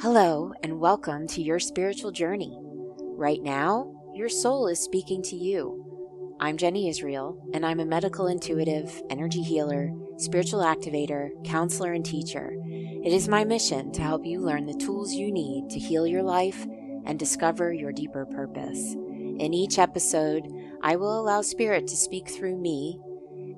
Hello, and welcome to your spiritual journey. Right now, your soul is speaking to you. I'm Jenny Israel, and I'm a medical intuitive, energy healer, spiritual activator, counselor, and teacher. It is my mission to help you learn the tools you need to heal your life and discover your deeper purpose. In each episode, I will allow Spirit to speak through me,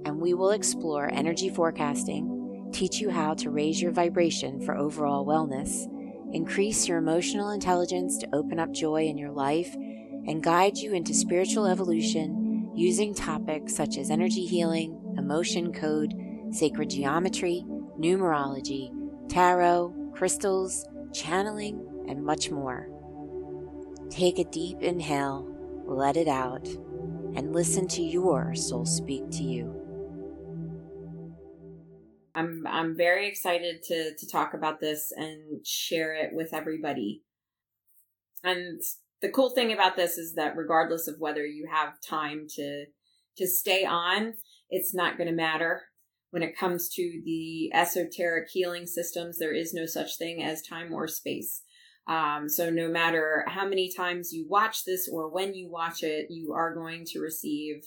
and we will explore energy forecasting, teach you how to raise your vibration for overall wellness increase your emotional intelligence to open up joy in your life, and guide you into spiritual evolution using topics such as energy healing, emotion code, sacred geometry, numerology, tarot, crystals, channeling, and much more. Take a deep inhale, let it out, and listen to your soul speak to you. I'm I'm very excited to to talk about this and share it with everybody. And the cool thing about this is that regardless of whether you have time to to stay on, it's not going to matter. When it comes to the esoteric healing systems, there is no such thing as time or space. Um, so no matter how many times you watch this or when you watch it, you are going to receive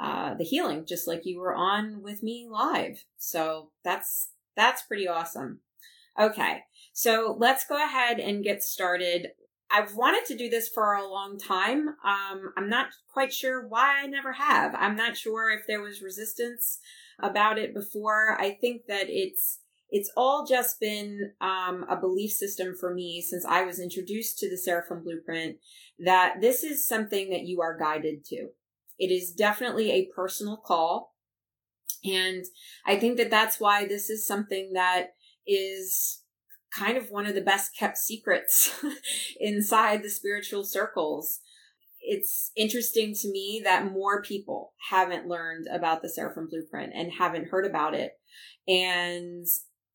uh, the healing, just like you were on with me live. So that's that's pretty awesome. Okay, so let's go ahead and get started. I've wanted to do this for a long time. Um, I'm not quite sure why I never have. I'm not sure if there was resistance about it before. I think that it's it's all just been um, a belief system for me since I was introduced to the Seraphim Blueprint that this is something that you are guided to. It is definitely a personal call. And I think that that's why this is something that is kind of one of the best kept secrets inside the spiritual circles. It's interesting to me that more people haven't learned about the Seraphim Blueprint and haven't heard about it. And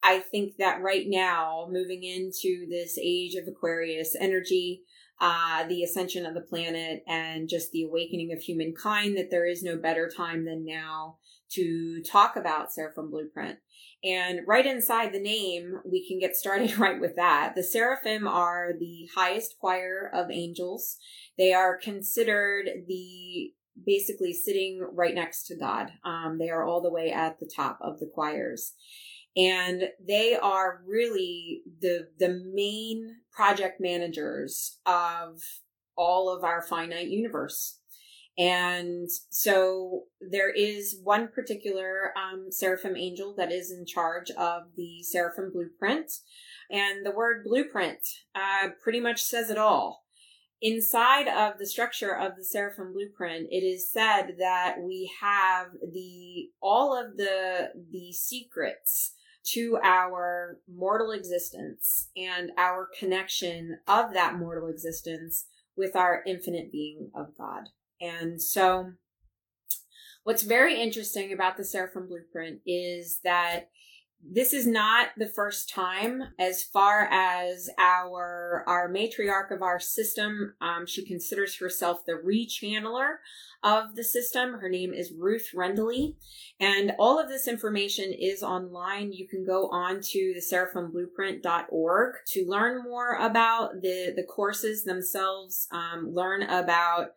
I think that right now, moving into this age of Aquarius energy, uh, the ascension of the planet and just the awakening of humankind, that there is no better time than now to talk about Seraphim Blueprint. And right inside the name, we can get started right with that. The Seraphim are the highest choir of angels. They are considered the basically sitting right next to God. Um, they are all the way at the top of the choirs and they are really the the main project managers of all of our finite universe. And so there is one particular um, seraphim angel that is in charge of the seraphim blueprint. And the word blueprint uh, pretty much says it all. Inside of the structure of the seraphim blueprint it is said that we have the all of the the secrets to our mortal existence and our connection of that mortal existence with our infinite being of God. And so, what's very interesting about the Seraphim Blueprint is that this is not the first time as far as our our matriarch of our system um, she considers herself the rechanneler of the system. Her name is Ruth Rendely. And all of this information is online. You can go on to the seraphimblueprint.org to learn more about the the courses themselves um, learn about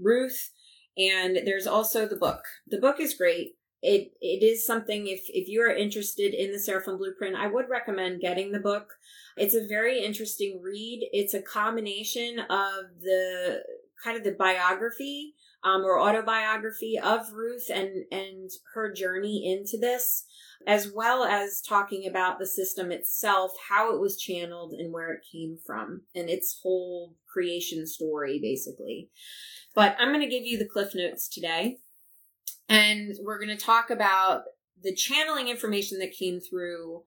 ruth. And there's also the book. The book is great it it is something if if you are interested in the Seraphim Blueprint, I would recommend getting the book. It's a very interesting read. It's a combination of the kind of the biography um, or autobiography of Ruth and and her journey into this, as well as talking about the system itself, how it was channeled, and where it came from, and its whole creation story, basically. But I'm going to give you the cliff notes today. And we're going to talk about the channeling information that came through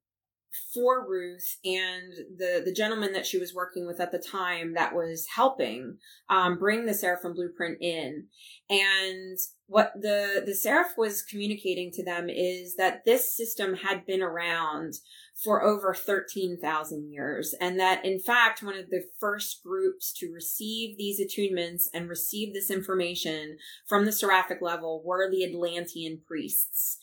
for Ruth and the the gentleman that she was working with at the time that was helping um, bring the Seraphim blueprint in. And what the the Seraph was communicating to them is that this system had been around for over 13,000 years. And that, in fact, one of the first groups to receive these attunements and receive this information from the seraphic level were the Atlantean priests.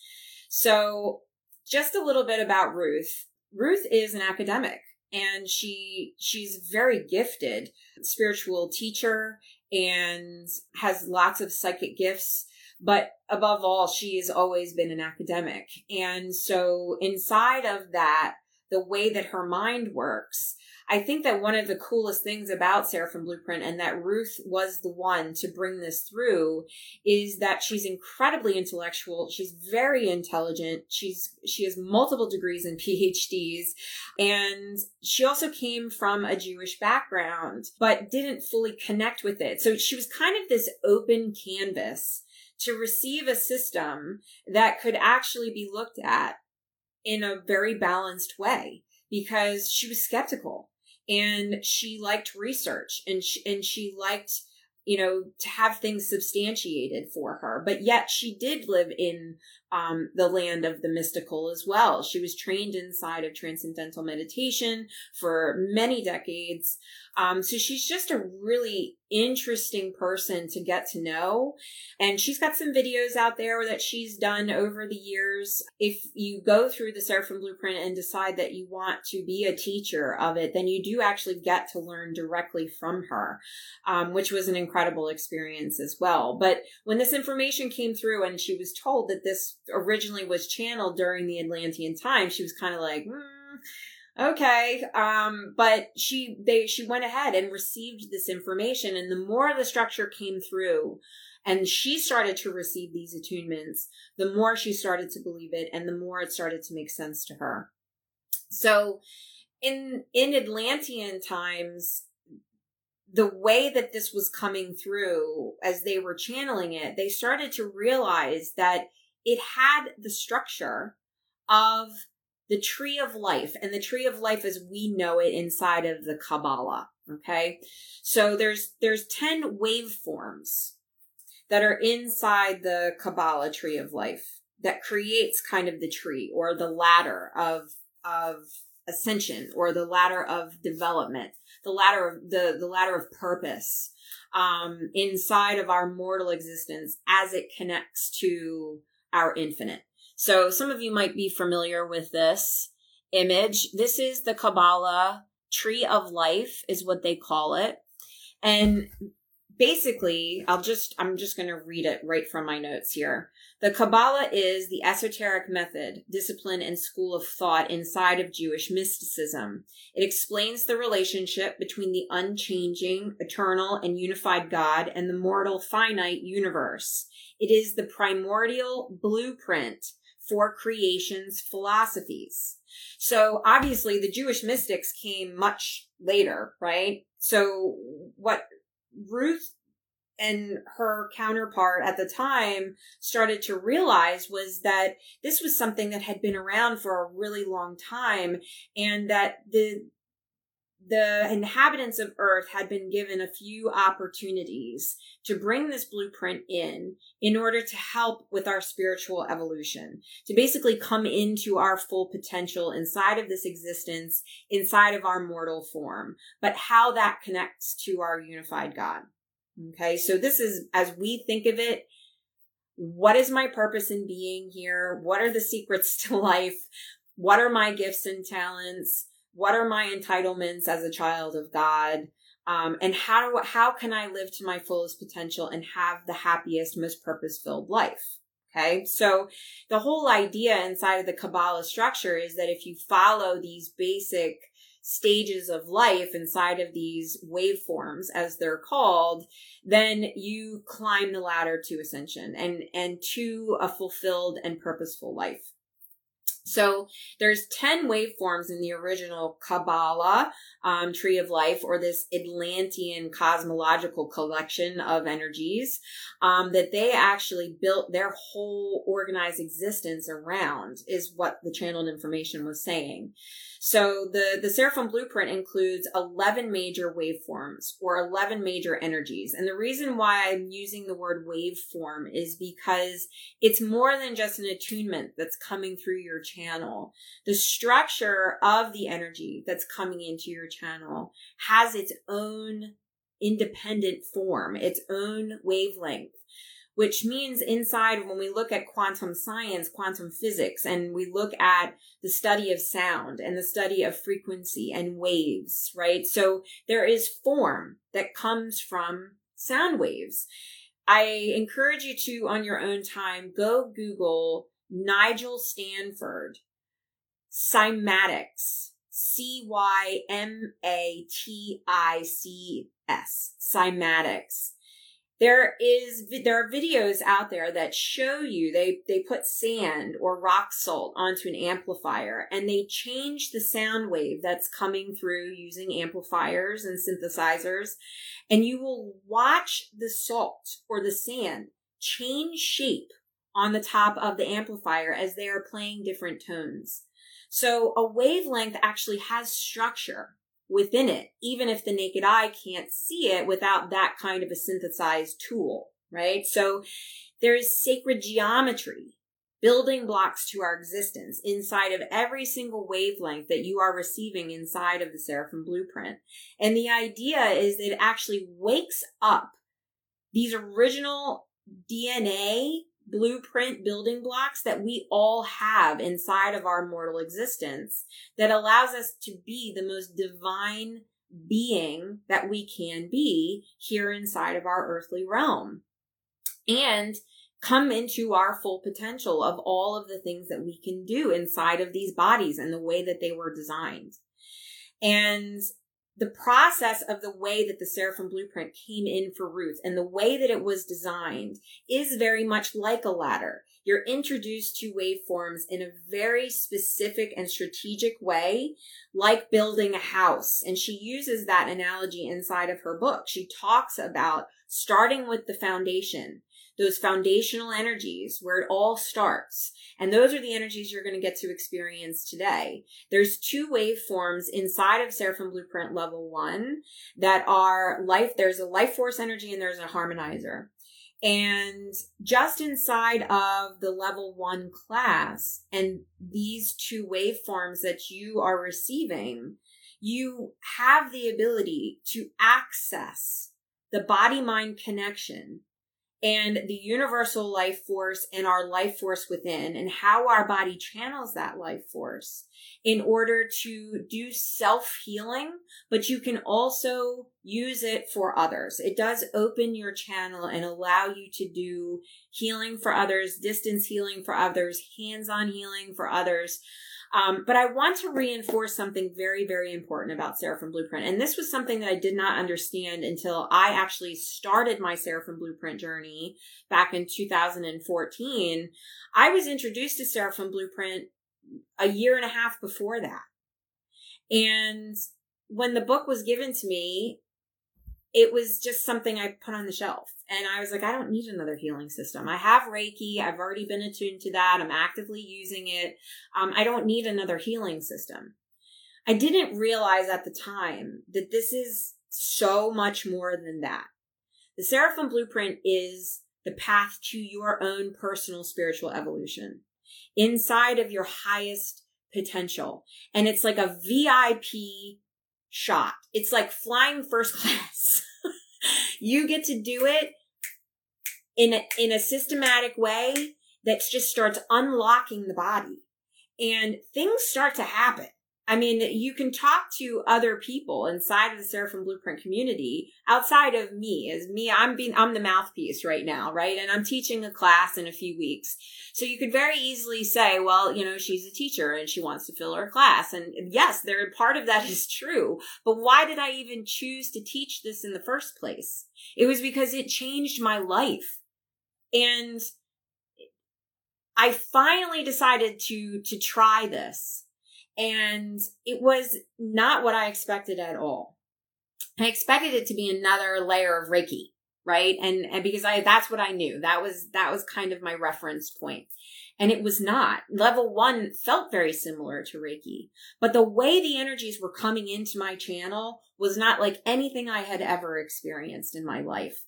So, just a little bit about Ruth. Ruth is an academic and she she's very gifted spiritual teacher and has lots of psychic gifts but above all she has always been an academic. And so inside of that the way that her mind works I think that one of the coolest things about Seraphim Blueprint and that Ruth was the one to bring this through is that she's incredibly intellectual. She's very intelligent. She's, she has multiple degrees and PhDs. And she also came from a Jewish background, but didn't fully connect with it. So she was kind of this open canvas to receive a system that could actually be looked at in a very balanced way because she was skeptical and she liked research and she, and she liked you know to have things substantiated for her. But yet she did live in um, the land of the mystical as well she was trained inside of transcendental meditation for many decades um, so she's just a really interesting person to get to know. And she's got some videos out there that she's done over the years. If you go through the Seraphim Blueprint and decide that you want to be a teacher of it, then you do actually get to learn directly from her, um, which was an incredible experience as well. But when this information came through and she was told that this originally was channeled during the Atlantean time, she was kind of like, mm, okay. Um but she they she went ahead and received this information and the more the structure came through and she started to receive these attunements the more she started to believe it and the more it started to make sense to her. So in in atlantean times the way that this was coming through as they were channeling it they started to realize that it had the structure of the tree of life and the tree of life as we know it inside of the kabbalah okay? So there's there's 10 waveforms that are inside the kabbalah tree of life that creates kind of the tree or the ladder of of ascension or the ladder of development the ladder of the the ladder of purpose um inside of our mortal existence as it connects to our infinite so some of you might be familiar with this image. This is the Kabbalah tree of life is what they call it. And basically, I'll just, I'm just going to read it right from my notes here. The Kabbalah is the esoteric method, discipline, and school of thought inside of Jewish mysticism. It explains the relationship between the unchanging, eternal, and unified God and the mortal, finite universe. It is the primordial blueprint for creation's philosophies. So obviously the Jewish mystics came much later, right? So what Ruth and her counterpart at the time started to realize was that this was something that had been around for a really long time and that the the inhabitants of Earth had been given a few opportunities to bring this blueprint in in order to help with our spiritual evolution, to basically come into our full potential inside of this existence, inside of our mortal form, but how that connects to our unified God. Okay, so this is, as we think of it, what is my purpose in being here? What are the secrets to life? What are my gifts and talents? What are my entitlements as a child of God? Um, and how do, how can I live to my fullest potential and have the happiest, most purpose filled life? Okay. So the whole idea inside of the Kabbalah structure is that if you follow these basic stages of life inside of these waveforms, as they're called, then you climb the ladder to ascension and, and to a fulfilled and purposeful life. So there's 10 waveforms in the original Kabbalah um, Tree of Life or this Atlantean cosmological collection of energies um, that they actually built their whole organized existence around is what the channeled information was saying. So the, the Seraphim blueprint includes 11 major waveforms or 11 major energies. And the reason why I'm using the word waveform is because it's more than just an attunement that's coming through your channel. The structure of the energy that's coming into your channel has its own independent form, its own wavelength which means inside when we look at quantum science, quantum physics, and we look at the study of sound and the study of frequency and waves, right? So there is form that comes from sound waves. I encourage you to, on your own time, go Google Nigel Stanford cymatics. C Y M A T I C S. Cymatics there is there are videos out there that show you they they put sand or rock salt onto an amplifier and they change the sound wave that's coming through using amplifiers and synthesizers and you will watch the salt or the sand change shape on the top of the amplifier as they are playing different tones so a wavelength actually has structure within it, even if the naked eye can't see it without that kind of a synthesized tool, right? So there's sacred geometry, building blocks to our existence inside of every single wavelength that you are receiving inside of the Seraphim blueprint. And the idea is that it actually wakes up these original DNA blueprint building blocks that we all have inside of our mortal existence that allows us to be the most divine being that we can be here inside of our earthly realm and come into our full potential of all of the things that we can do inside of these bodies and the way that they were designed. And the process of the way that the Seraphim blueprint came in for Ruth and the way that it was designed is very much like a ladder. You're introduced to waveforms in a very specific and strategic way, like building a house. And she uses that analogy inside of her book. She talks about starting with the foundation those foundational energies where it all starts. And those are the energies you're going to get to experience today. There's two waveforms inside of Seraphim Blueprint level one that are life. There's a life force energy and there's a harmonizer. And just inside of the level one class and these two waveforms that you are receiving, you have the ability to access the body mind connection and the universal life force and our life force within and how our body channels that life force in order to do self healing, but you can also use it for others. It does open your channel and allow you to do healing for others, distance healing for others, hands on healing for others. Um, but I want to reinforce something very, very important about Seraphim Blueprint. And this was something that I did not understand until I actually started my Seraphim Blueprint journey back in 2014. I was introduced to Seraphim Blueprint a year and a half before that. And when the book was given to me, it was just something I put on the shelf. And I was like, I don't need another healing system. I have Reiki. I've already been attuned to that. I'm actively using it. Um, I don't need another healing system. I didn't realize at the time that this is so much more than that. The Seraphim Blueprint is the path to your own personal spiritual evolution inside of your highest potential. And it's like a VIP shot. It's like flying first class. you get to do it in a, in a systematic way that just starts unlocking the body and things start to happen. I mean, you can talk to other people inside of the Seraphim Blueprint community outside of me. As me, I'm being, I'm the mouthpiece right now, right? And I'm teaching a class in a few weeks. So you could very easily say, well, you know, she's a teacher and she wants to fill her class. And yes, there, part of that is true. But why did I even choose to teach this in the first place? It was because it changed my life. And I finally decided to, to try this and it was not what I expected at all. I expected it to be another layer of Reiki, right? And, and because I, that's what I knew. That was, that was kind of my reference point. And it was not. Level one felt very similar to Reiki, but the way the energies were coming into my channel was not like anything I had ever experienced in my life.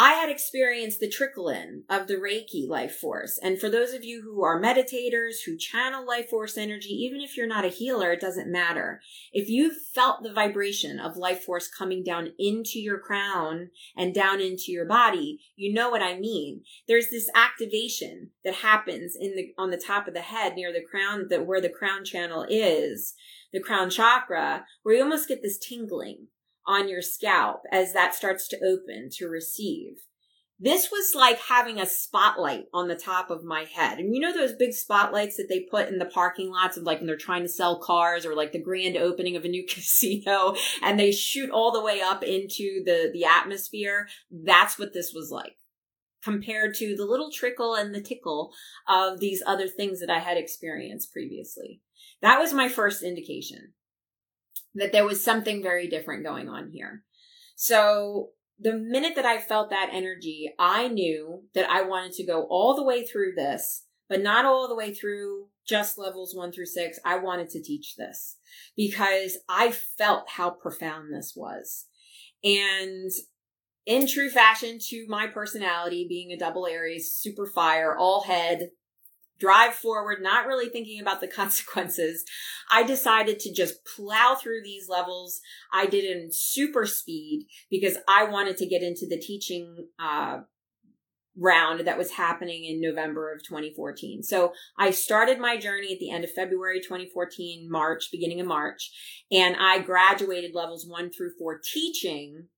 I had experienced the trickle in of the Reiki life force. And for those of you who are meditators, who channel life force energy, even if you're not a healer, it doesn't matter. If you've felt the vibration of life force coming down into your crown and down into your body, you know what I mean. There's this activation that happens in the, on the top of the head near the crown, that where the crown channel is, the crown chakra, where you almost get this tingling on your scalp as that starts to open to receive. This was like having a spotlight on the top of my head. And you know those big spotlights that they put in the parking lots of like when they're trying to sell cars or like the grand opening of a new casino and they shoot all the way up into the, the atmosphere? That's what this was like compared to the little trickle and the tickle of these other things that I had experienced previously. That was my first indication that there was something very different going on here. So the minute that I felt that energy, I knew that I wanted to go all the way through this, but not all the way through just levels one through six. I wanted to teach this because I felt how profound this was. And in true fashion to my personality, being a double Aries, super fire, all head, drive forward, not really thinking about the consequences. I decided to just plow through these levels. I did it in super speed because I wanted to get into the teaching, uh, round that was happening in November of 2014. So I started my journey at the end of February 2014, March, beginning of March, and I graduated levels one through four teaching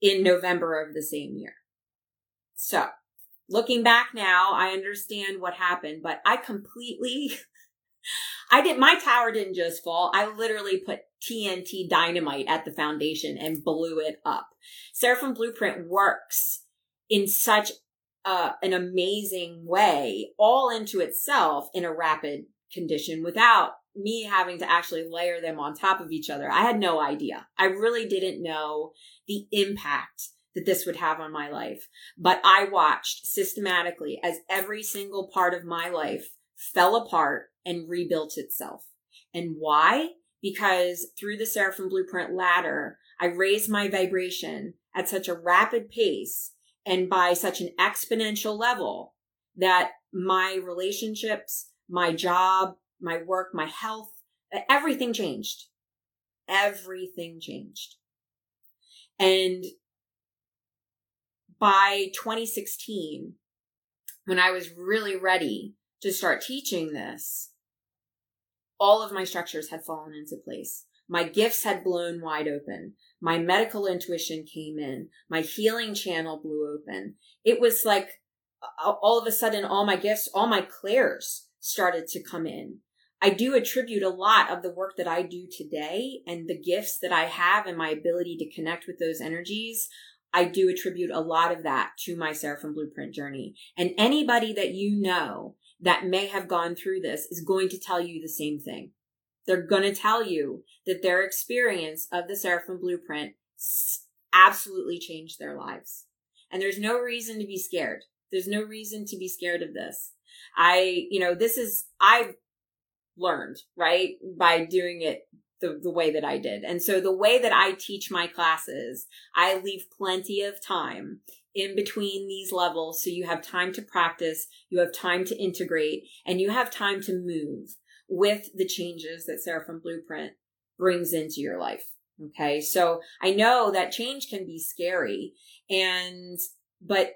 in November of the same year. So looking back now, I understand what happened, but I completely, I did, my tower didn't just fall. I literally put TNT dynamite at the foundation and blew it up. Seraphim Blueprint works in such uh, an amazing way, all into itself in a rapid condition without me having to actually layer them on top of each other. I had no idea. I really didn't know the impact that this would have on my life. But I watched systematically as every single part of my life fell apart and rebuilt itself. And why? Because through the Seraphim Blueprint ladder, I raised my vibration at such a rapid pace and by such an exponential level that my relationships, my job, my work, my health, everything changed. Everything changed. And by 2016, when I was really ready to start teaching this, all of my structures had fallen into place. My gifts had blown wide open. My medical intuition came in. My healing channel blew open. It was like all of a sudden, all my gifts, all my clairs started to come in. I do attribute a lot of the work that I do today and the gifts that I have and my ability to connect with those energies I do attribute a lot of that to my Seraphim Blueprint journey. And anybody that you know that may have gone through this is going to tell you the same thing. They're going to tell you that their experience of the Seraphim Blueprint absolutely changed their lives. And there's no reason to be scared. There's no reason to be scared of this. I, you know, this is, I've learned, right, by doing it the, the way that I did. And so the way that I teach my classes, I leave plenty of time in between these levels. So you have time to practice, you have time to integrate, and you have time to move with the changes that Seraphim Blueprint brings into your life. Okay. So I know that change can be scary and, but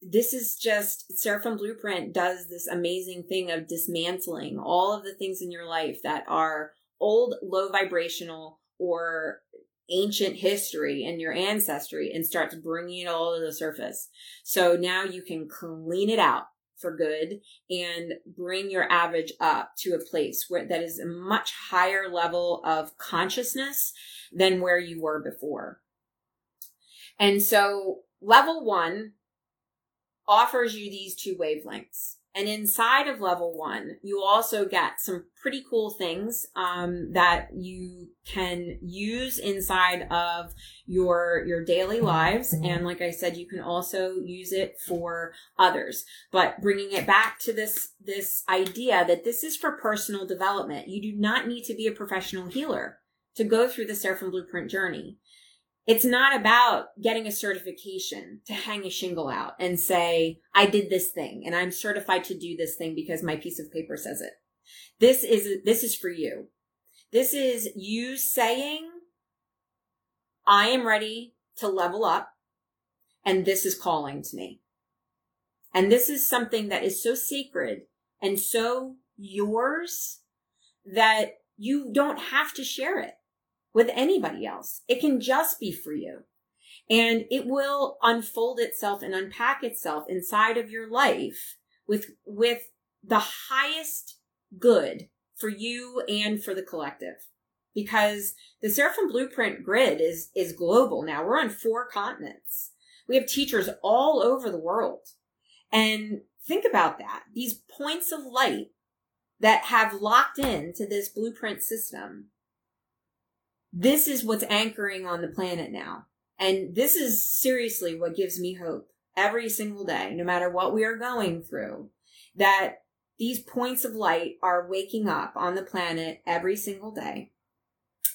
this is just Seraphim Blueprint does this amazing thing of dismantling all of the things in your life that are old low vibrational or ancient history and your ancestry and starts bringing it all to the surface. So now you can clean it out for good and bring your average up to a place where that is a much higher level of consciousness than where you were before. And so level one offers you these two wavelengths. And inside of level one, you also get some pretty cool things um, that you can use inside of your your daily lives. And like I said, you can also use it for others. But bringing it back to this this idea that this is for personal development. You do not need to be a professional healer to go through the Seraphim Blueprint journey It's not about getting a certification to hang a shingle out and say, I did this thing and I'm certified to do this thing because my piece of paper says it. This is, this is for you. This is you saying, I am ready to level up and this is calling to me. And this is something that is so sacred and so yours that you don't have to share it with anybody else. It can just be for you. And it will unfold itself and unpack itself inside of your life with, with the highest good for you and for the collective. Because the Seraphim Blueprint grid is, is global now. We're on four continents. We have teachers all over the world. And think about that. These points of light that have locked into this blueprint system this is what's anchoring on the planet now. And this is seriously what gives me hope every single day, no matter what we are going through, that these points of light are waking up on the planet every single day.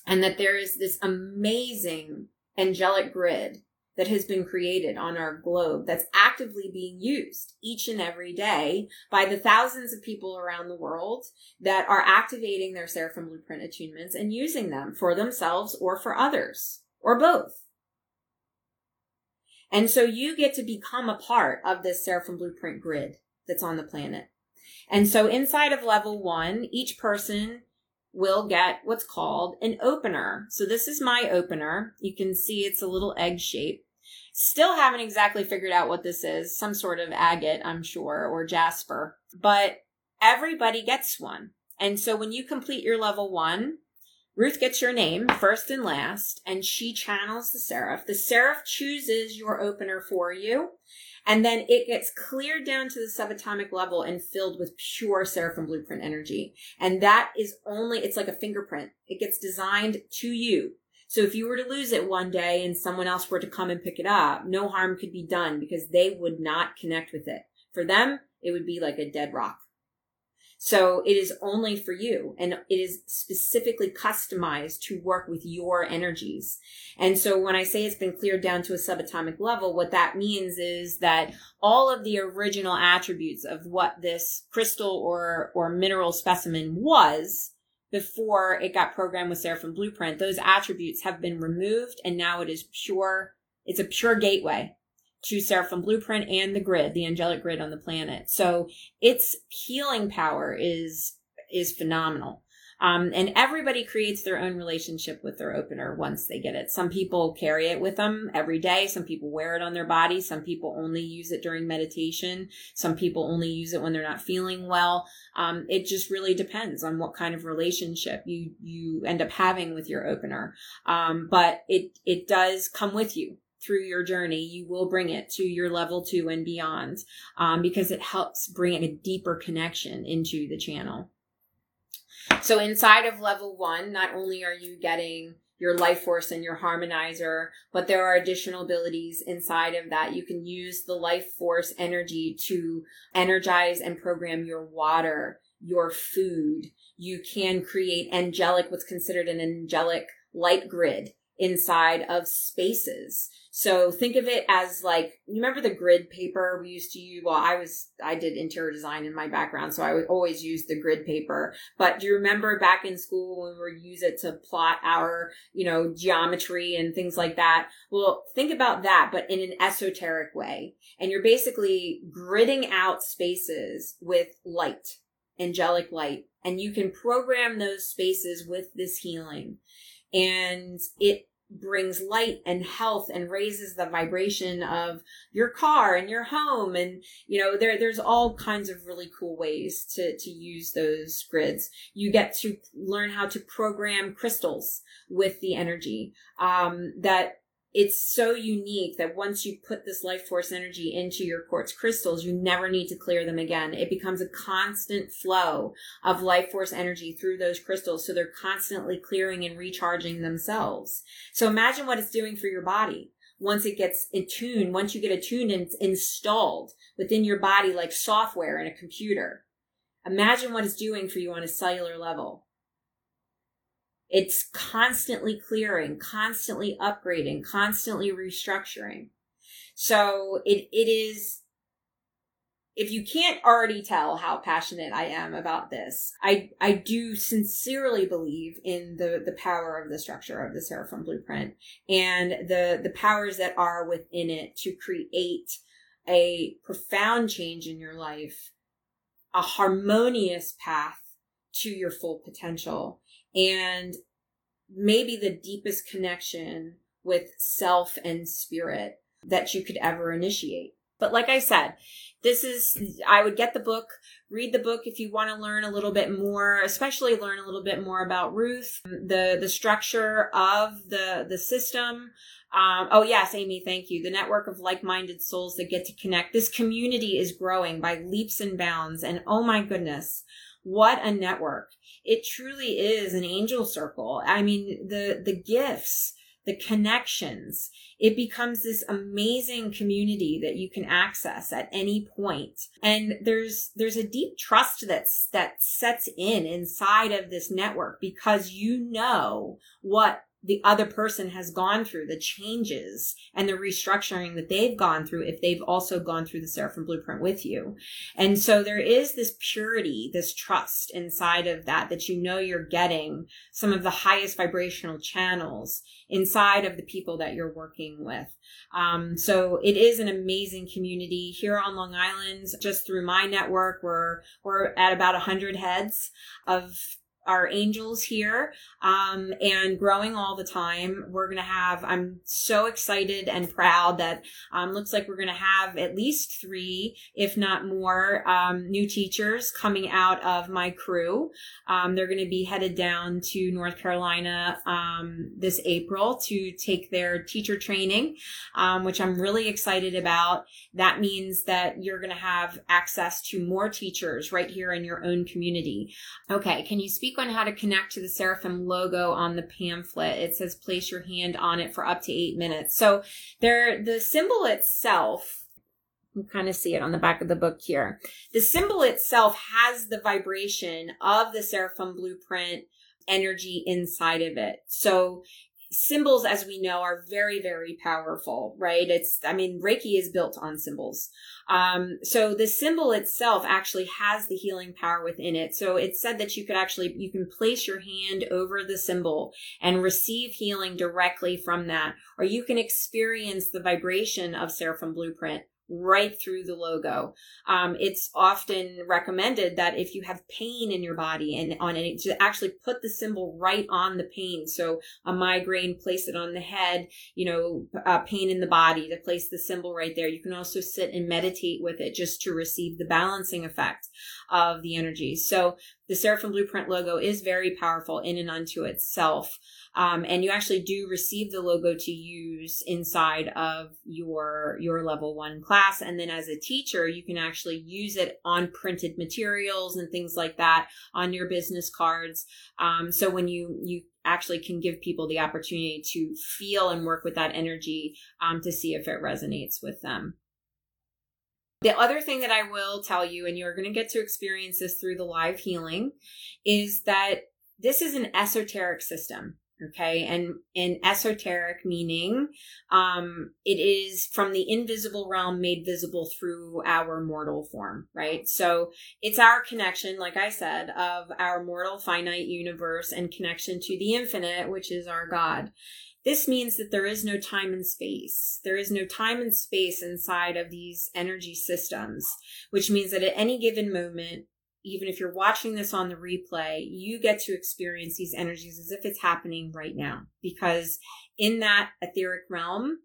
And that there is this amazing angelic grid that has been created on our globe that's actively being used each and every day by the thousands of people around the world that are activating their Seraphim Blueprint attunements and using them for themselves or for others or both. And so you get to become a part of this Seraphim Blueprint grid that's on the planet. And so inside of level one, each person will get what's called an opener. So this is my opener. You can see it's a little egg shape. Still haven't exactly figured out what this is. Some sort of agate, I'm sure, or jasper. But everybody gets one. And so when you complete your level one, Ruth gets your name first and last, and she channels the seraph. The seraph chooses your opener for you. And then it gets cleared down to the subatomic level and filled with pure seraphim blueprint energy. And that is only, it's like a fingerprint. It gets designed to you. So if you were to lose it one day and someone else were to come and pick it up, no harm could be done because they would not connect with it. For them, it would be like a dead rock. So it is only for you and it is specifically customized to work with your energies. And so when I say it's been cleared down to a subatomic level, what that means is that all of the original attributes of what this crystal or, or mineral specimen was before it got programmed with Seraphim Blueprint, those attributes have been removed and now it is pure, it's a pure gateway to Seraphim Blueprint and the grid, the angelic grid on the planet. So its healing power is is phenomenal. Um, and everybody creates their own relationship with their opener once they get it. Some people carry it with them every day. Some people wear it on their body. Some people only use it during meditation. Some people only use it when they're not feeling well. Um, it just really depends on what kind of relationship you you end up having with your opener. Um, but it it does come with you through your journey, you will bring it to your level two and beyond um, because it helps bring a deeper connection into the channel. So inside of level one, not only are you getting your life force and your harmonizer, but there are additional abilities inside of that. You can use the life force energy to energize and program your water, your food. You can create angelic, what's considered an angelic light grid inside of spaces. So think of it as like, you remember the grid paper we used to use? Well, I was, I did interior design in my background, so I would always use the grid paper. But do you remember back in school when we would use it to plot our, you know, geometry and things like that? Well, think about that, but in an esoteric way. And you're basically gridding out spaces with light, angelic light, and you can program those spaces with this healing and it brings light and health and raises the vibration of your car and your home. And you know there there's all kinds of really cool ways to to use those grids. You get to learn how to program crystals with the energy um, that it's so unique that once you put this life force energy into your quartz crystals, you never need to clear them again. It becomes a constant flow of life force energy through those crystals. So they're constantly clearing and recharging themselves. So imagine what it's doing for your body once it gets attuned, once you get attuned and installed within your body like software in a computer. Imagine what it's doing for you on a cellular level It's constantly clearing, constantly upgrading, constantly restructuring. So it, it is if you can't already tell how passionate I am about this, I I do sincerely believe in the the power of the structure of the Seraphim blueprint and the the powers that are within it to create a profound change in your life, a harmonious path to your full potential, and maybe the deepest connection with self and spirit that you could ever initiate. But like I said, this is, I would get the book, read the book if you want to learn a little bit more, especially learn a little bit more about Ruth, the, the structure of the, the system. Um, oh yes, Amy, thank you. The network of like-minded souls that get to connect. This community is growing by leaps and bounds. And oh my goodness, what a network. It truly is an angel circle. I mean, the, the gifts, the connections. It becomes this amazing community that you can access at any point. And there's, there's a deep trust that's, that sets in inside of this network because you know what the other person has gone through, the changes and the restructuring that they've gone through if they've also gone through the Seraphim blueprint with you. And so there is this purity, this trust inside of that, that you know you're getting some of the highest vibrational channels inside of the people that you're working with. Um, so it is an amazing community here on Long Island. Just through my network, we're, we're at about a hundred heads of our angels here um, and growing all the time. We're going to have, I'm so excited and proud that um, looks like we're going to have at least three, if not more, um, new teachers coming out of my crew. Um, they're going to be headed down to North Carolina um, this April to take their teacher training, um, which I'm really excited about. That means that you're going to have access to more teachers right here in your own community. Okay, can you speak on how to connect to the Seraphim logo on the pamphlet. It says place your hand on it for up to eight minutes. So there, the symbol itself, you kind of see it on the back of the book here. The symbol itself has the vibration of the Seraphim blueprint energy inside of it. So symbols, as we know, are very, very powerful, right? It's, I mean, Reiki is built on symbols. Um, so the symbol itself actually has the healing power within it. So it said that you could actually, you can place your hand over the symbol and receive healing directly from that, or you can experience the vibration of Seraphim Blueprint right through the logo. Um, it's often recommended that if you have pain in your body and on it, to actually put the symbol right on the pain. So a migraine, place it on the head, you know, uh, pain in the body to place the symbol right there. You can also sit and meditate with it just to receive the balancing effect of the energy. So the Seraphim Blueprint logo is very powerful in and unto itself. Um, and you actually do receive the logo to use inside of your your level one class and then as a teacher you can actually use it on printed materials and things like that on your business cards um, so when you you actually can give people the opportunity to feel and work with that energy um, to see if it resonates with them the other thing that I will tell you, and you're going to get to experience this through the live healing, is that this is an esoteric system. Okay. And in esoteric meaning, um, it is from the invisible realm made visible through our mortal form, right? So it's our connection, like I said, of our mortal finite universe and connection to the infinite, which is our God. This means that there is no time and space. There is no time and space inside of these energy systems, which means that at any given moment, even if you're watching this on the replay, you get to experience these energies as if it's happening right now. Because in that etheric realm,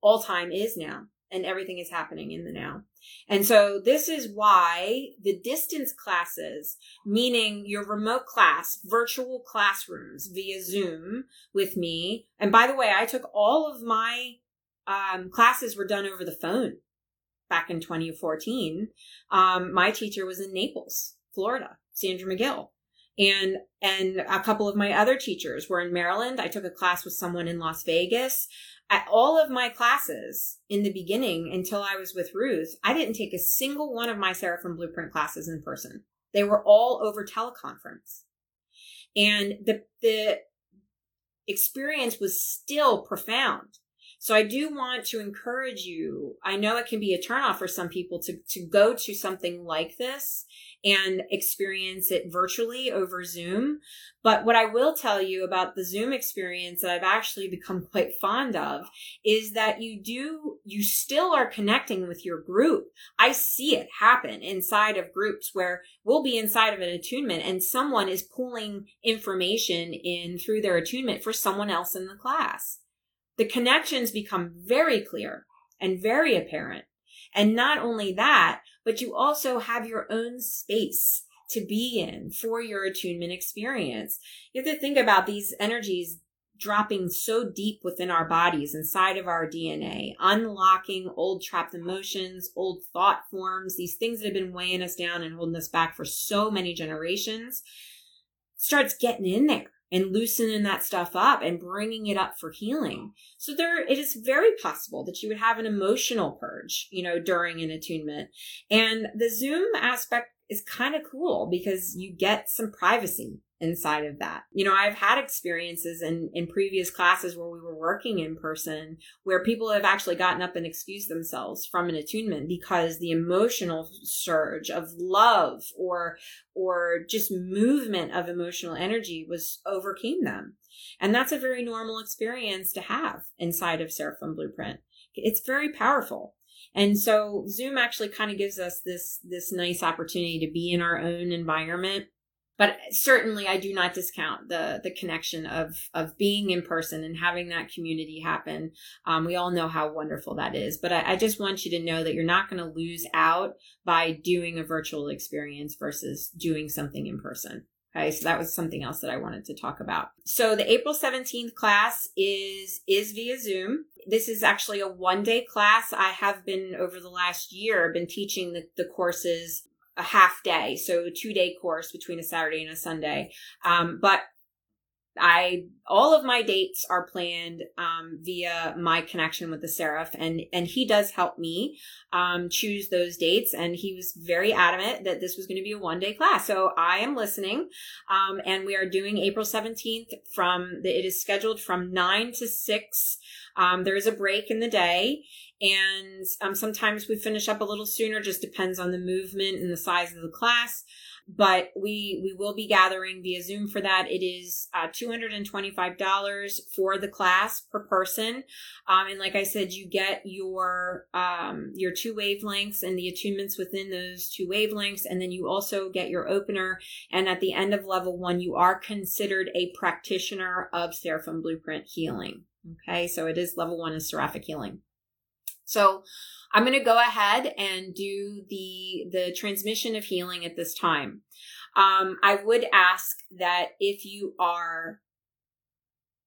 all time is now and everything is happening in the now. And so this is why the distance classes, meaning your remote class, virtual classrooms via Zoom with me. And by the way, I took all of my um, classes were done over the phone back in 2014, um, my teacher was in Naples, Florida, Sandra McGill. And, and a couple of my other teachers were in Maryland. I took a class with someone in Las Vegas. At all of my classes in the beginning until I was with Ruth, I didn't take a single one of my Seraphim Blueprint classes in person. They were all over teleconference. And the, the experience was still profound. So I do want to encourage you. I know it can be a turnoff for some people to, to go to something like this and experience it virtually over Zoom. But what I will tell you about the Zoom experience that I've actually become quite fond of is that you do, you still are connecting with your group. I see it happen inside of groups where we'll be inside of an attunement and someone is pulling information in through their attunement for someone else in the class. The connections become very clear and very apparent. And not only that, but you also have your own space to be in for your attunement experience. You have to think about these energies dropping so deep within our bodies, inside of our DNA, unlocking old trapped emotions, old thought forms, these things that have been weighing us down and holding us back for so many generations, starts getting in there and loosening that stuff up and bringing it up for healing. So there, it is very possible that you would have an emotional purge, you know, during an attunement. And the Zoom aspect is kind of cool because you get some privacy inside of that. You know, I've had experiences in, in previous classes where we were working in person where people have actually gotten up and excused themselves from an attunement because the emotional surge of love or, or just movement of emotional energy was overcame them. And that's a very normal experience to have inside of Seraphim Blueprint. It's very powerful. And so Zoom actually kind of gives us this, this nice opportunity to be in our own environment but certainly I do not discount the the connection of of being in person and having that community happen. Um, we all know how wonderful that is, but I, I just want you to know that you're not going to lose out by doing a virtual experience versus doing something in person. Okay, so that was something else that I wanted to talk about. So the April 17th class is is via Zoom. This is actually a one day class. I have been over the last year been teaching the, the courses a half day, so two day course between a Saturday and a Sunday. Um, but I all of my dates are planned um, via my connection with the Seraph, and and he does help me um, choose those dates. And he was very adamant that this was going to be a one day class, so I am listening. Um, and we are doing April seventeenth from the, it is scheduled from nine to six. Um, there is a break in the day, and um, sometimes we finish up a little sooner just depends on the movement and the size of the class. But we we will be gathering via zoom for that. It is uh, $225 for the class per person. Um, and like i said you get your um, your two wavelengths and the attunements within those two wavelengths. And then you also get your opener. And at the end of level one you are considered a practitioner of seraphim blueprint healing okay so it is level one is seraphic healing so I'm going to go ahead and do the, the transmission of healing at this time. Um, I would ask that if you are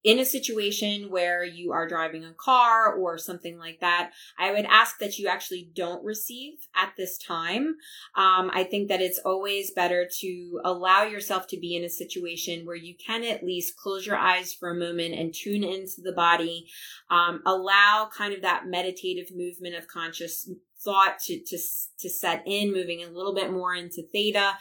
in a situation where you are driving a car or something like that, I would ask that you actually don't receive at this time. Um, I think that it's always better to allow yourself to be in a situation where you can at least close your eyes for a moment and tune into the body. Um, allow kind of that meditative movement of conscious thought to, to, to set in, moving a little bit more into theta.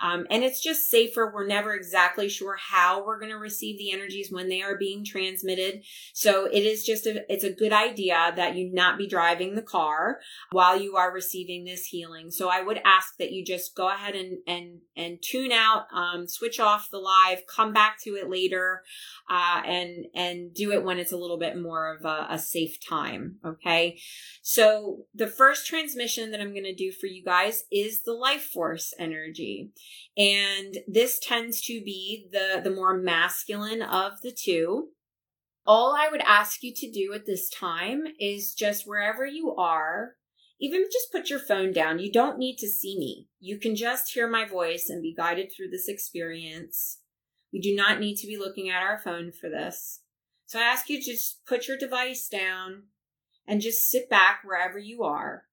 Um, and it's just safer. We're never exactly sure how we're going to receive the energies when they are being transmitted. So it is just a, it's a good idea that you not be driving the car while you are receiving this healing. So I would ask that you just go ahead and, and, and tune out, um, switch off the live, come back to it later, uh, and, and do it when it's a little bit more of a, a safe time. Okay. So the first transmission that I'm going to do for you guys is the life force energy. And this tends to be the, the more masculine of the two. All I would ask you to do at this time is just wherever you are, even just put your phone down. You don't need to see me. You can just hear my voice and be guided through this experience. We do not need to be looking at our phone for this. So I ask you to just put your device down and just sit back wherever you are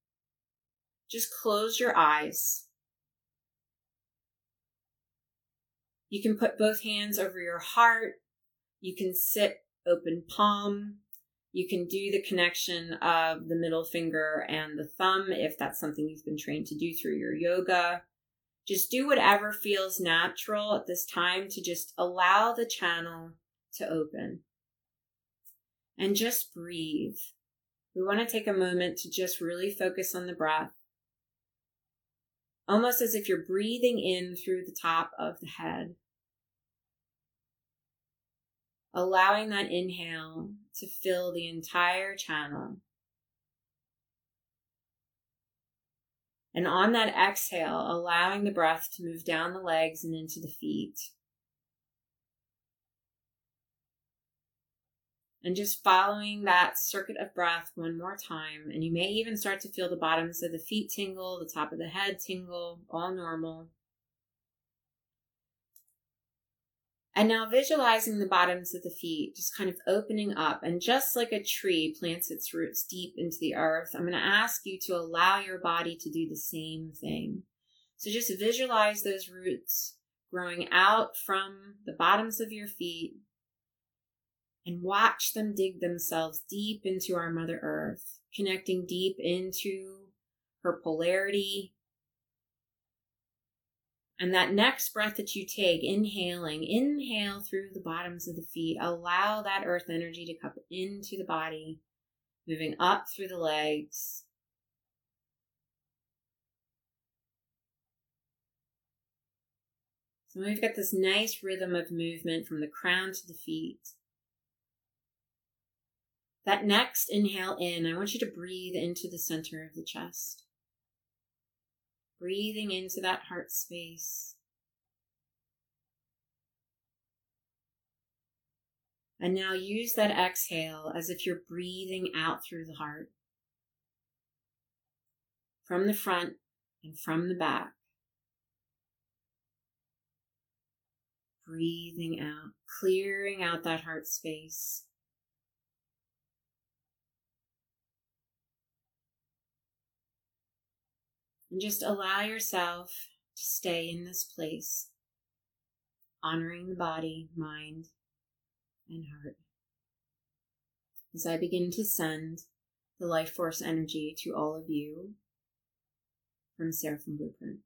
just close your eyes. You can put both hands over your heart. You can sit open palm. You can do the connection of the middle finger and the thumb if that's something you've been trained to do through your yoga. Just do whatever feels natural at this time to just allow the channel to open. and just breathe. We want to take a moment to just really focus on the breath. Almost as if you're breathing in through the top of the head. Allowing that inhale to fill the entire channel. And on that exhale, allowing the breath to move down the legs and into the feet. And just following that circuit of breath one more time. And you may even start to feel the bottoms of the feet tingle, the top of the head tingle, all normal. And now visualizing the bottoms of the feet just kind of opening up. And just like a tree plants its roots deep into the earth, I'm going to ask you to allow your body to do the same thing. So just visualize those roots growing out from the bottoms of your feet and watch them dig themselves deep into our Mother Earth, connecting deep into her polarity. And that next breath that you take, inhaling, inhale through the bottoms of the feet. Allow that earth energy to come into the body, moving up through the legs. So we've got this nice rhythm of movement from the crown to the feet. That next inhale in, I want you to breathe into the center of the chest. Breathing into that heart space. And now use that exhale as if you're breathing out through the heart. From the front and from the back. Breathing out, clearing out that heart space. And just allow yourself to stay in this place, honoring the body, mind, and heart. As I begin to send the life force energy to all of you from Seraphim Blueprint.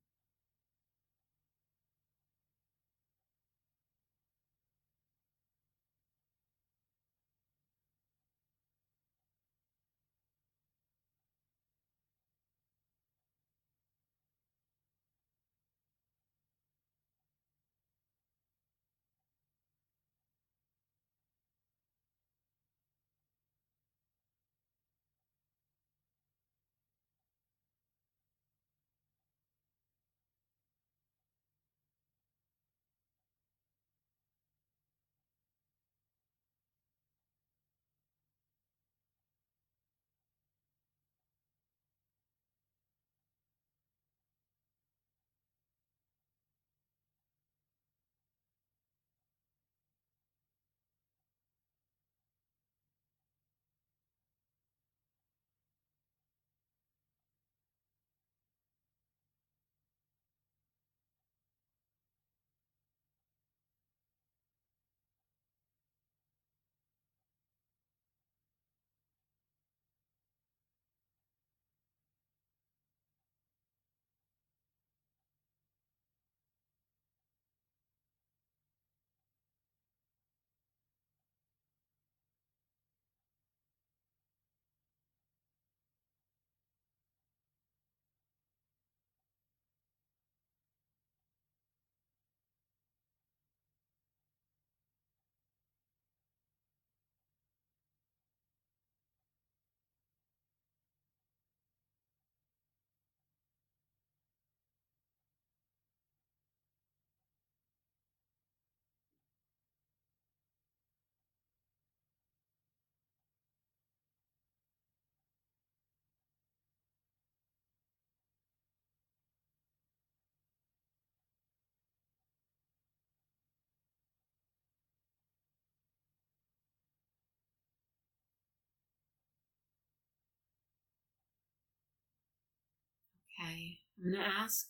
I'm going to ask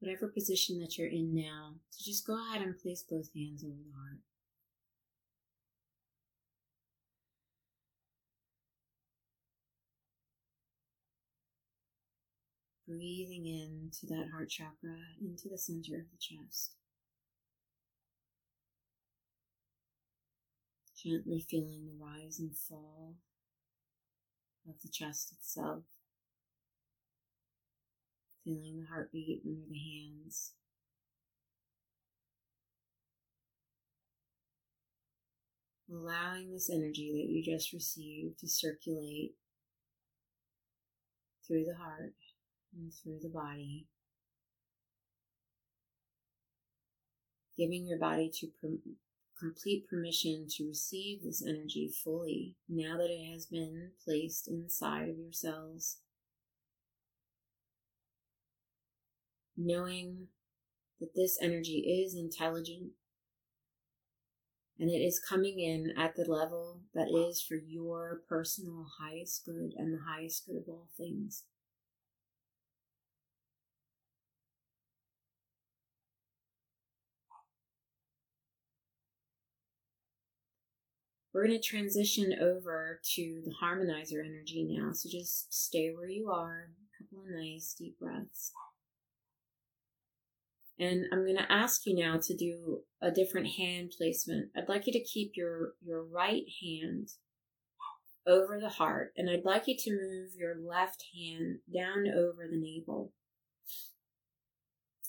whatever position that you're in now to just go ahead and place both hands over the heart. Breathing into that heart chakra, into the center of the chest. Gently feeling the rise and fall of the chest itself. Feeling the heartbeat under the hands. Allowing this energy that you just received to circulate through the heart and through the body. Giving your body to complete permission to receive this energy fully now that it has been placed inside of your cells. Knowing that this energy is intelligent and it is coming in at the level that is for your personal highest good and the highest good of all things. We're going to transition over to the harmonizer energy now. So just stay where you are. A couple of nice deep breaths. And I'm going to ask you now to do a different hand placement. I'd like you to keep your, your right hand over the heart, and I'd like you to move your left hand down over the navel.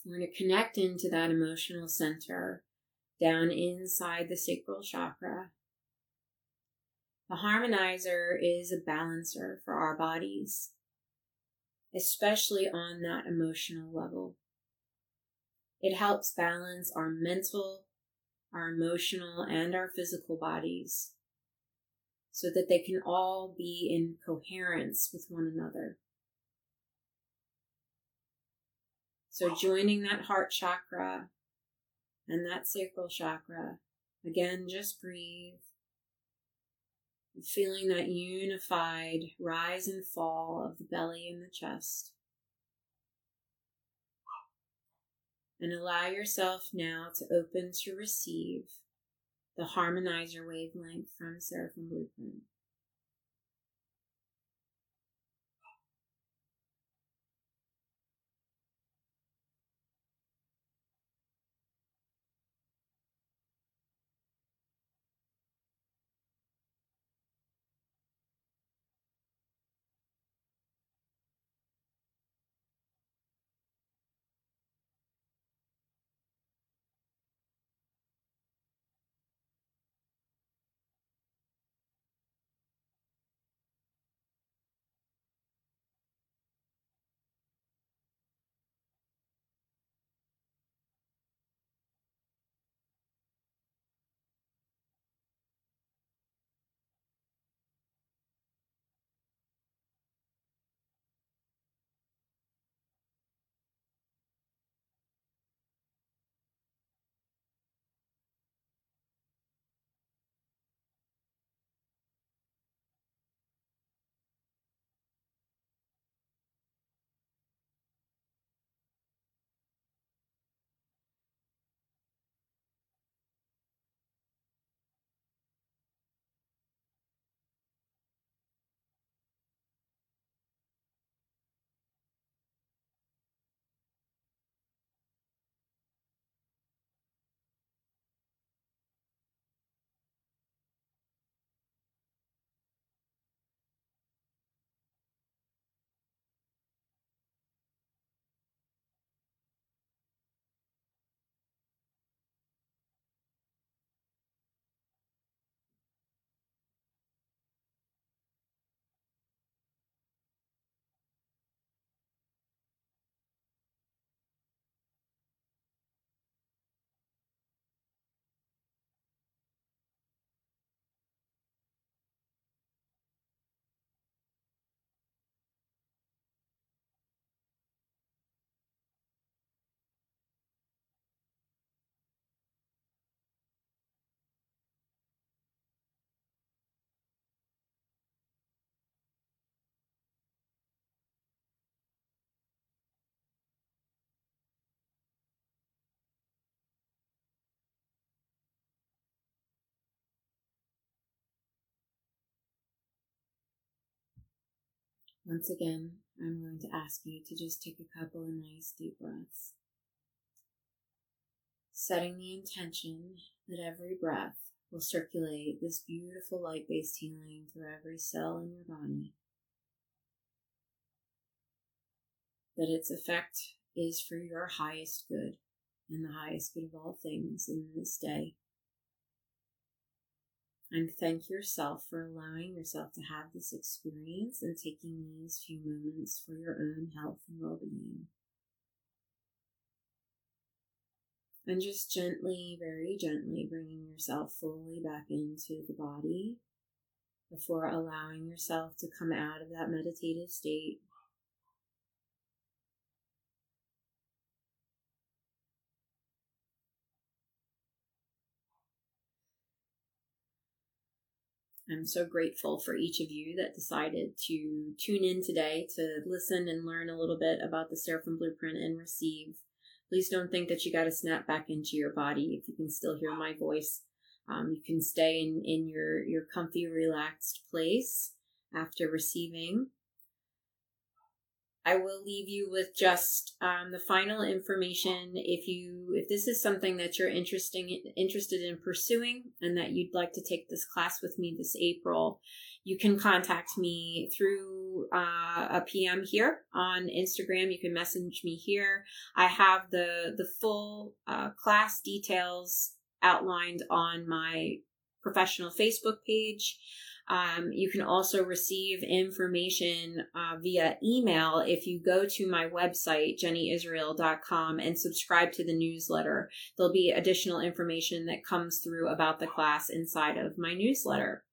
We're going to connect into that emotional center down inside the sacral chakra. The harmonizer is a balancer for our bodies, especially on that emotional level. It helps balance our mental, our emotional, and our physical bodies so that they can all be in coherence with one another. So, joining that heart chakra and that sacral chakra, again, just breathe feeling that unified rise and fall of the belly and the chest. And allow yourself now to open to receive the harmonizer wavelength from Seraphim Blueprint. Once again, I'm going to ask you to just take a couple of nice deep breaths. Setting the intention that every breath will circulate this beautiful light based healing through every cell in your body. That its effect is for your highest good and the highest good of all things in this day. And thank yourself for allowing yourself to have this experience and taking these few moments for your own health and well being. And just gently, very gently bringing yourself fully back into the body before allowing yourself to come out of that meditative state. I'm so grateful for each of you that decided to tune in today to listen and learn a little bit about the Seraphim Blueprint and receive Please don't think that you got to snap back into your body. If you can still hear my voice, um, you can stay in, in your, your comfy, relaxed place after receiving. I will leave you with just um, the final information. If you, if this is something that you're interesting interested in pursuing, and that you'd like to take this class with me this April, you can contact me through uh, a PM here on Instagram. You can message me here. I have the the full uh, class details outlined on my professional Facebook page. Um, you can also receive information uh, via email if you go to my website, jennyisrael.com, and subscribe to the newsletter. There'll be additional information that comes through about the class inside of my newsletter.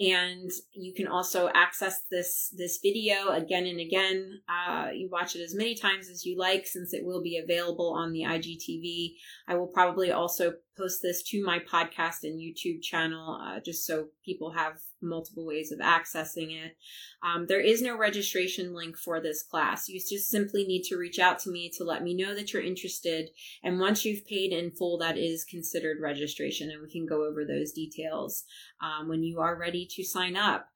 And you can also access this this video again and again. Uh, you watch it as many times as you like since it will be available on the igtv i will probably also post this to my podcast and youtube channel uh, just so people have multiple ways of accessing it. Um, there is no registration link for this class. You just simply need to reach out to me to let me know that you're interested. And once you've paid in full, that is considered registration, and we can go over those details um, when you are ready to sign up.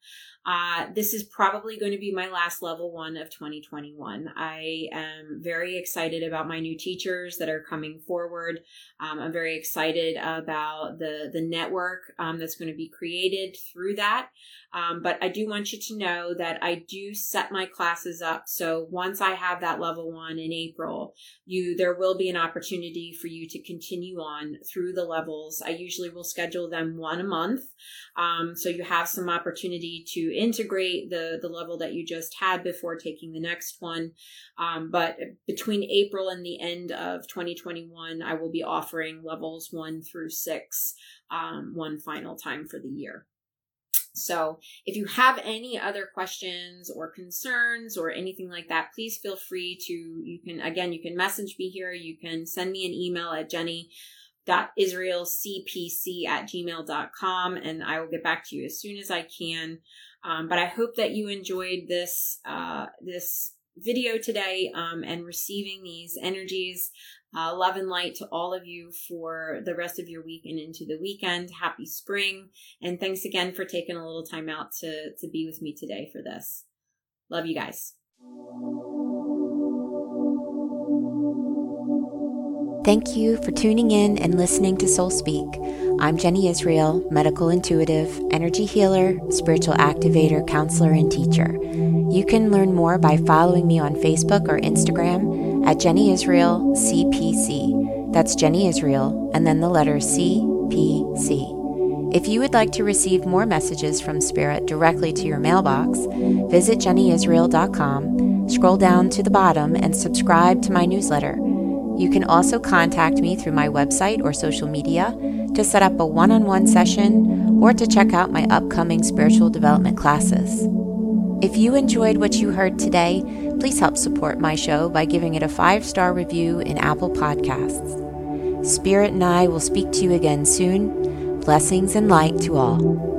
Uh, this is probably going to be my last level one of 2021. I am very excited about my new teachers that are coming forward. Um, I'm very excited about the the network um, that's going to be created through that. Um, but I do want you to know that I do set my classes up. So once I have that level one in April, you there will be an opportunity for you to continue on through the levels. I usually will schedule them one a month. Um, so you have some opportunity to integrate the, the level that you just had before taking the next one. Um, but between April and the end of 2021, I will be offering levels one through six um, one final time for the year. So if you have any other questions or concerns or anything like that, please feel free to, you can, again, you can message me here. You can send me an email at jenny israelcpc at gmail.com and I will get back to you as soon as I can. Um, but I hope that you enjoyed this, uh, this video today um, and receiving these energies. Uh, love and light to all of you for the rest of your week and into the weekend. Happy spring. And thanks again for taking a little time out to, to be with me today for this. Love you guys. Thank you for tuning in and listening to Soul Speak. I'm Jenny Israel, medical intuitive, energy healer, spiritual activator, counselor, and teacher. You can learn more by following me on Facebook or Instagram at Jenny Israel CPC. That's Jenny Israel, and then the letter CPC. If you would like to receive more messages from Spirit directly to your mailbox, visit jennyisrael.com, scroll down to the bottom, and subscribe to my newsletter. You can also contact me through my website or social media to set up a one on one session or to check out my upcoming spiritual development classes. If you enjoyed what you heard today, please help support my show by giving it a five star review in Apple Podcasts. Spirit and I will speak to you again soon. Blessings and light to all.